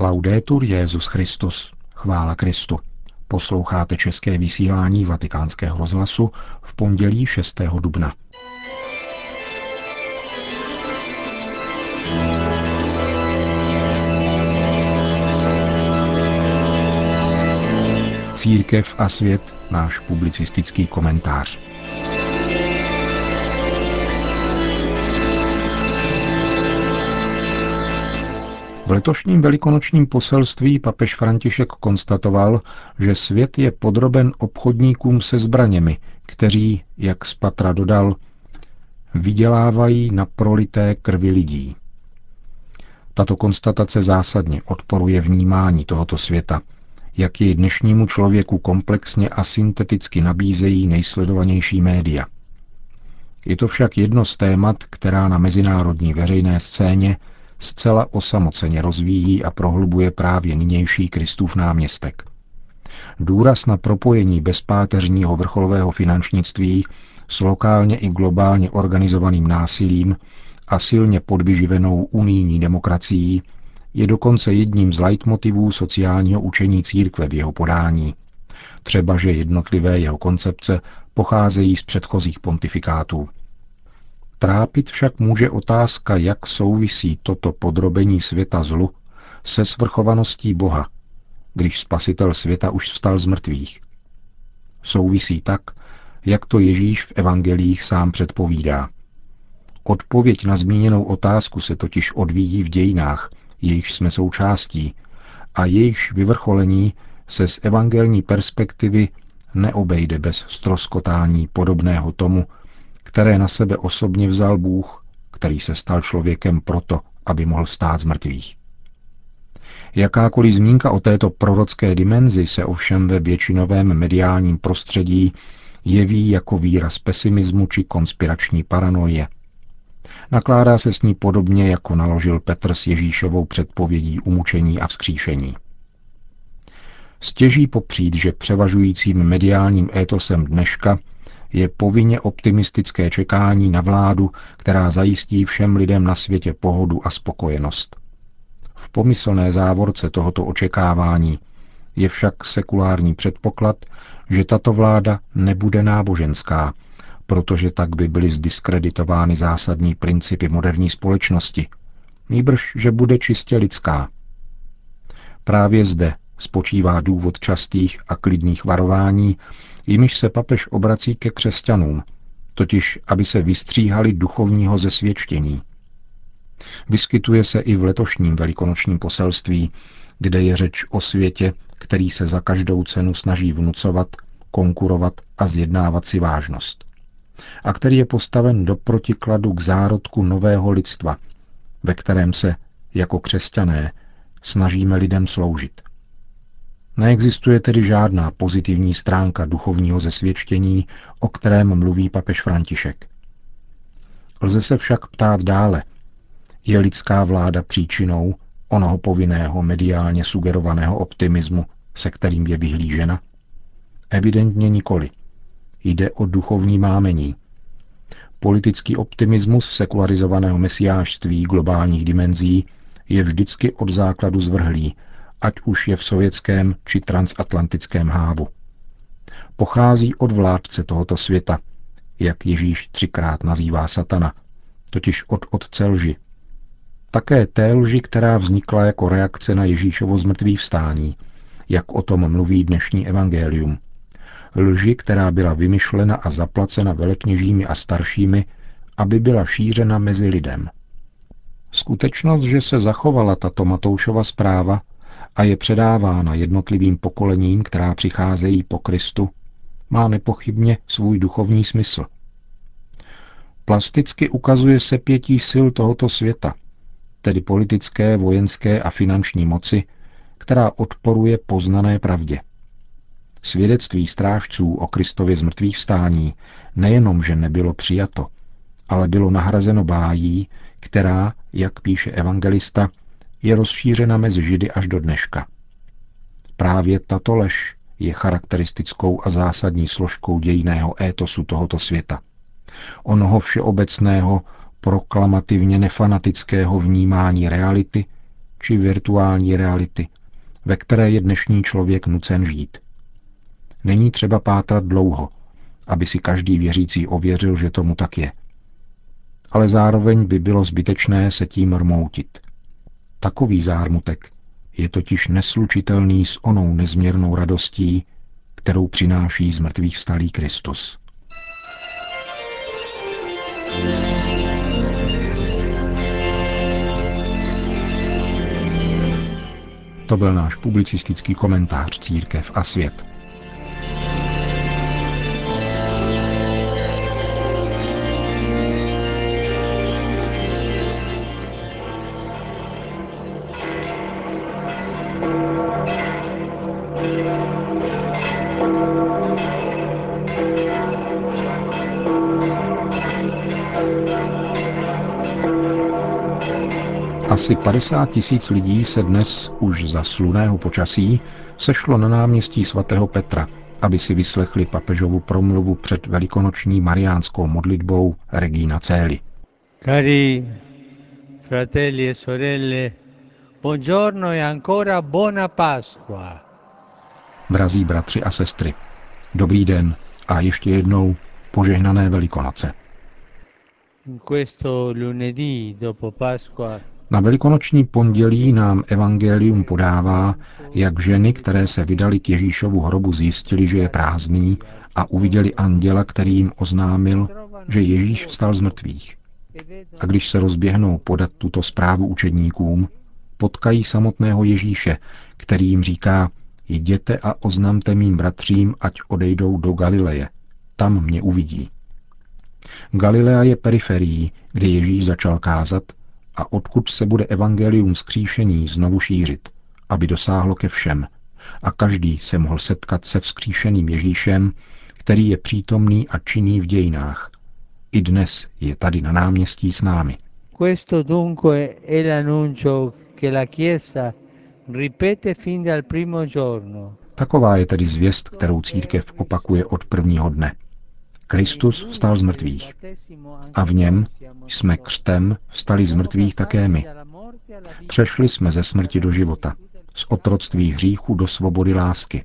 Laudetur Jezus Christus. Chvála Kristu. Posloucháte české vysílání Vatikánského rozhlasu v pondělí 6. dubna. Církev a svět, náš publicistický komentář. V letošním velikonočním poselství papež František konstatoval, že svět je podroben obchodníkům se zbraněmi, kteří, jak z Patra dodal, vydělávají na prolité krvi lidí. Tato konstatace zásadně odporuje vnímání tohoto světa, jak jej dnešnímu člověku komplexně a synteticky nabízejí nejsledovanější média. Je to však jedno z témat, která na mezinárodní veřejné scéně zcela osamoceně rozvíjí a prohlubuje právě nynější Kristův náměstek. Důraz na propojení bezpáteřního vrcholového finančnictví s lokálně i globálně organizovaným násilím a silně podvyživenou unijní demokracií je dokonce jedním z leitmotivů sociálního učení církve v jeho podání. Třeba, že jednotlivé jeho koncepce pocházejí z předchozích pontifikátů. Trápit však může otázka, jak souvisí toto podrobení světa zlu se svrchovaností Boha, když spasitel světa už vstal z mrtvých. Souvisí tak, jak to Ježíš v evangelích sám předpovídá. Odpověď na zmíněnou otázku se totiž odvíjí v dějinách, jejichž jsme součástí, a jejichž vyvrcholení se z evangelní perspektivy neobejde bez stroskotání podobného tomu, které na sebe osobně vzal Bůh, který se stal člověkem proto, aby mohl stát z mrtvých. Jakákoliv zmínka o této prorocké dimenzi se ovšem ve většinovém mediálním prostředí jeví jako výraz pesimismu či konspirační paranoje. Nakládá se s ní podobně, jako naložil Petr s Ježíšovou předpovědí umučení a vzkříšení. Stěží popřít, že převažujícím mediálním étosem dneška je povinně optimistické čekání na vládu, která zajistí všem lidem na světě pohodu a spokojenost. V pomyslné závorce tohoto očekávání je však sekulární předpoklad, že tato vláda nebude náboženská, protože tak by byly zdiskreditovány zásadní principy moderní společnosti, nýbrž, že bude čistě lidská. Právě zde spočívá důvod častých a klidných varování, jimiž se papež obrací ke křesťanům, totiž aby se vystříhali duchovního zesvědčení. Vyskytuje se i v letošním velikonočním poselství, kde je řeč o světě, který se za každou cenu snaží vnucovat, konkurovat a zjednávat si vážnost. A který je postaven do protikladu k zárodku nového lidstva, ve kterém se, jako křesťané, snažíme lidem sloužit. Neexistuje tedy žádná pozitivní stránka duchovního zesvědčení, o kterém mluví papež František. Lze se však ptát dále. Je lidská vláda příčinou onoho povinného mediálně sugerovaného optimismu, se kterým je vyhlížena? Evidentně nikoli. Jde o duchovní mámení. Politický optimismus sekularizovaného mesiářství globálních dimenzí je vždycky od základu zvrhlý ať už je v sovětském či transatlantickém hávu. Pochází od vládce tohoto světa, jak Ježíš třikrát nazývá satana, totiž od otce lži. Také té lži, která vznikla jako reakce na Ježíšovo zmrtvý vstání, jak o tom mluví dnešní evangelium. Lži, která byla vymyšlena a zaplacena velekněžími a staršími, aby byla šířena mezi lidem. Skutečnost, že se zachovala tato Matoušova zpráva, a je předávána jednotlivým pokolením, která přicházejí po Kristu, má nepochybně svůj duchovní smysl. Plasticky ukazuje se pětí sil tohoto světa, tedy politické, vojenské a finanční moci, která odporuje poznané pravdě. Svědectví strážců o Kristově zmrtvých vstání nejenom, že nebylo přijato, ale bylo nahrazeno bájí, která, jak píše evangelista, je rozšířena mezi Židy až do dneška. Právě tato lež je charakteristickou a zásadní složkou dějného étosu tohoto světa. Onoho všeobecného, proklamativně nefanatického vnímání reality, či virtuální reality, ve které je dnešní člověk nucen žít. Není třeba pátrat dlouho, aby si každý věřící ověřil, že tomu tak je. Ale zároveň by bylo zbytečné se tím rmoutit. Takový zármutek je totiž neslučitelný s onou nezměrnou radostí, kterou přináší z mrtvých vstalý Kristus. To byl náš publicistický komentář Církev a svět. Asi 50 tisíc lidí se dnes už za sluného počasí sešlo na náměstí svatého Petra, aby si vyslechli papežovu promluvu před velikonoční mariánskou modlitbou Regina Céli. Cari fratelli e sorelle, buongiorno e ancora buona Pasqua. Drazí bratři a sestry, dobrý den a ještě jednou požehnané Velikonoce. In questo lunedì dopo Pasqua Na velikonoční pondělí nám Evangelium podává, jak ženy, které se vydali k Ježíšovu hrobu, zjistili, že je prázdný a uviděli anděla, který jim oznámil, že Ježíš vstal z mrtvých. A když se rozběhnou podat tuto zprávu učedníkům, potkají samotného Ježíše, který jim říká, jděte a oznamte mým bratřím, ať odejdou do Galileje. Tam mě uvidí. Galilea je periferií, kde Ježíš začal kázat a odkud se bude evangelium skříšení znovu šířit, aby dosáhlo ke všem a každý se mohl setkat se vzkříšeným Ježíšem, který je přítomný a činný v dějinách. I dnes je tady na náměstí s námi. Questo dunque è l'annuncio che la Chiesa ripete fin dal primo giorno. Taková je tedy zvěst, kterou církev opakuje od prvního dne. Kristus vstal z mrtvých. A v něm jsme křtem vstali z mrtvých také my. Přešli jsme ze smrti do života, z otroctví hříchu do svobody lásky.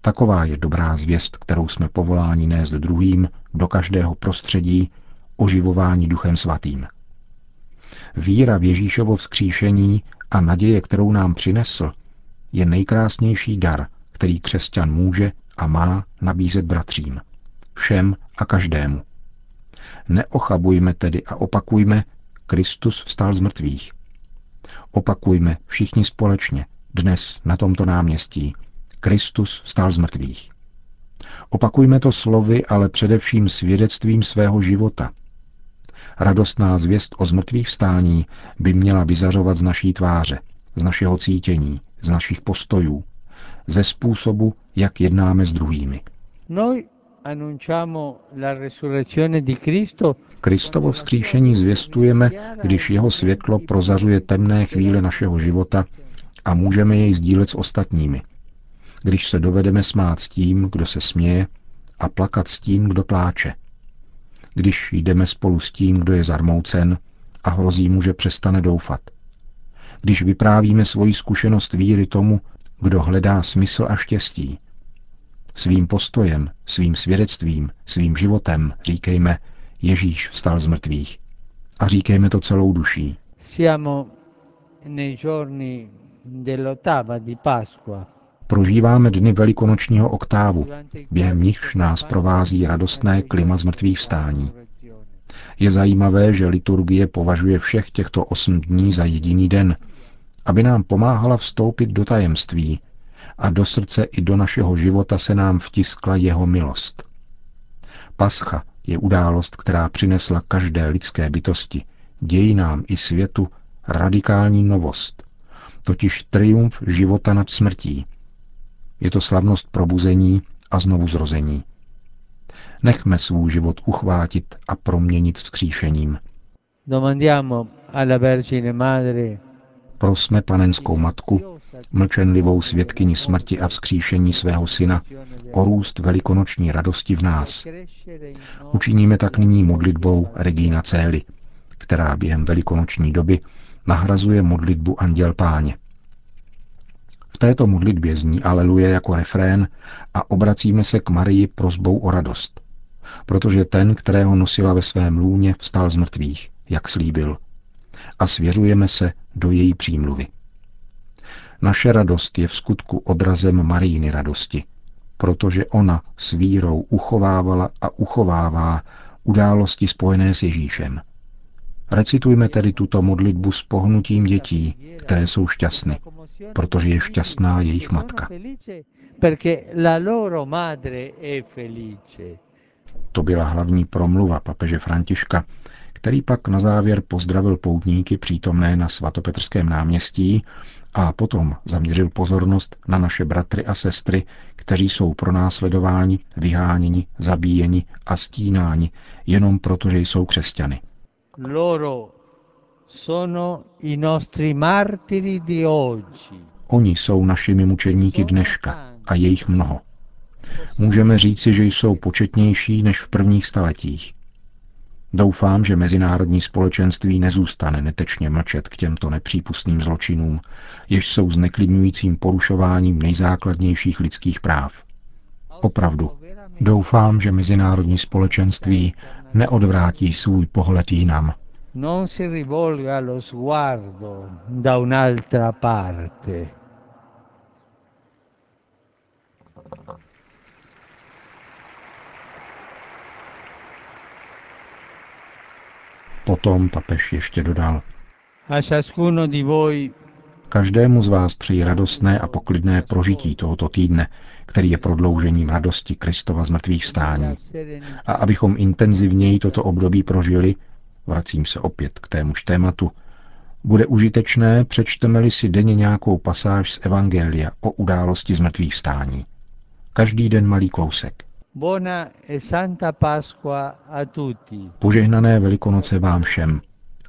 Taková je dobrá zvěst, kterou jsme povoláni nést druhým do každého prostředí, oživování duchem svatým. Víra v Ježíšovo vzkříšení a naděje, kterou nám přinesl, je nejkrásnější dar, který křesťan může a má nabízet bratřím všem a každému. Neochabujme tedy a opakujme, Kristus vstal z mrtvých. Opakujme všichni společně, dnes na tomto náměstí, Kristus vstal z mrtvých. Opakujme to slovy, ale především svědectvím svého života. Radostná zvěst o zmrtvých vstání by měla vyzařovat z naší tváře, z našeho cítění, z našich postojů, ze způsobu, jak jednáme s druhými. Kristovo vzkříšení zvěstujeme, když jeho světlo prozařuje temné chvíle našeho života a můžeme jej sdílet s ostatními. Když se dovedeme smát s tím, kdo se směje, a plakat s tím, kdo pláče. Když jdeme spolu s tím, kdo je zarmoucen a hrozí mu, že přestane doufat. Když vyprávíme svoji zkušenost víry tomu, kdo hledá smysl a štěstí, Svým postojem, svým svědectvím, svým životem říkejme, Ježíš vstal z mrtvých. A říkejme to celou duší. Prožíváme dny velikonočního oktávu, během nichž nás provází radostné klima z mrtvých vstání. Je zajímavé, že liturgie považuje všech těchto osm dní za jediný den, aby nám pomáhala vstoupit do tajemství, a do srdce i do našeho života se nám vtiskla jeho milost. Pascha je událost, která přinesla každé lidské bytosti, dějinám i světu radikální novost, totiž triumf života nad smrtí. Je to slavnost probuzení a znovu zrození. Nechme svůj život uchvátit a proměnit vzkříšením. Domandiamo alla Vergine Madre Prosme panenskou matku, mlčenlivou svědkyni smrti a vzkříšení svého syna, o růst velikonoční radosti v nás. Učiníme tak nyní modlitbou Regina Cély, která během velikonoční doby nahrazuje modlitbu Anděl Páně. V této modlitbě zní Aleluja jako refrén a obracíme se k Marii prozbou o radost. Protože ten, kterého nosila ve svém lůně, vstal z mrtvých, jak slíbil. A svěřujeme se do její přímluvy. Naše radost je v skutku odrazem Marijiny radosti, protože ona s vírou uchovávala a uchovává události spojené s Ježíšem. Recitujme tedy tuto modlitbu s pohnutím dětí, které jsou šťastny, protože je šťastná jejich matka. To byla hlavní promluva papeže Františka, který pak na závěr pozdravil poutníky přítomné na svatopetrském náměstí a potom zaměřil pozornost na naše bratry a sestry, kteří jsou pronásledováni, vyháněni, zabíjeni a stínáni jenom proto, že jsou křesťany. Loro sono i nostri martiri di oggi. Oni jsou našimi mučeníky dneška a je jich mnoho. Můžeme říci, že jsou početnější než v prvních staletích. Doufám, že mezinárodní společenství nezůstane netečně mlčet k těmto nepřípustným zločinům, jež jsou zneklidňujícím porušováním nejzákladnějších lidských práv. Opravdu, doufám, že mezinárodní společenství neodvrátí svůj pohled jinam. Non si rivolga lo sguardo da un'altra parte. Potom papež ještě dodal. Každému z vás přeji radostné a poklidné prožití tohoto týdne, který je prodloužením radosti Kristova z mrtvých vstání. A abychom intenzivněji toto období prožili, vracím se opět k témuž tématu, bude užitečné, přečteme-li si denně nějakou pasáž z Evangelia o události z mrtvých vstání. Každý den malý kousek. Buona e santa Pasqua a tutti. Požehnané Velikonoce vám všem.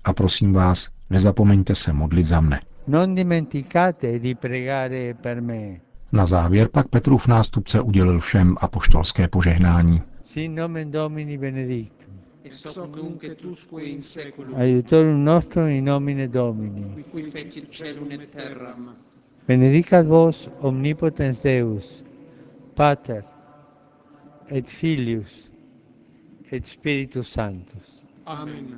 A prosím vás, nezapomeňte se modlit za mne. Non dimenticate di pregare per me. Na závěr pak Petrův nástupce udělil všem apoštolské požehnání. Sin nomen Domini benedictum. Aiutorium nostrum in nomine Domini. Qui fui fecit celum et terram. Benedicat vos omnipotens Deus, Pater, et Filhos et Espíritos Santos. Amém.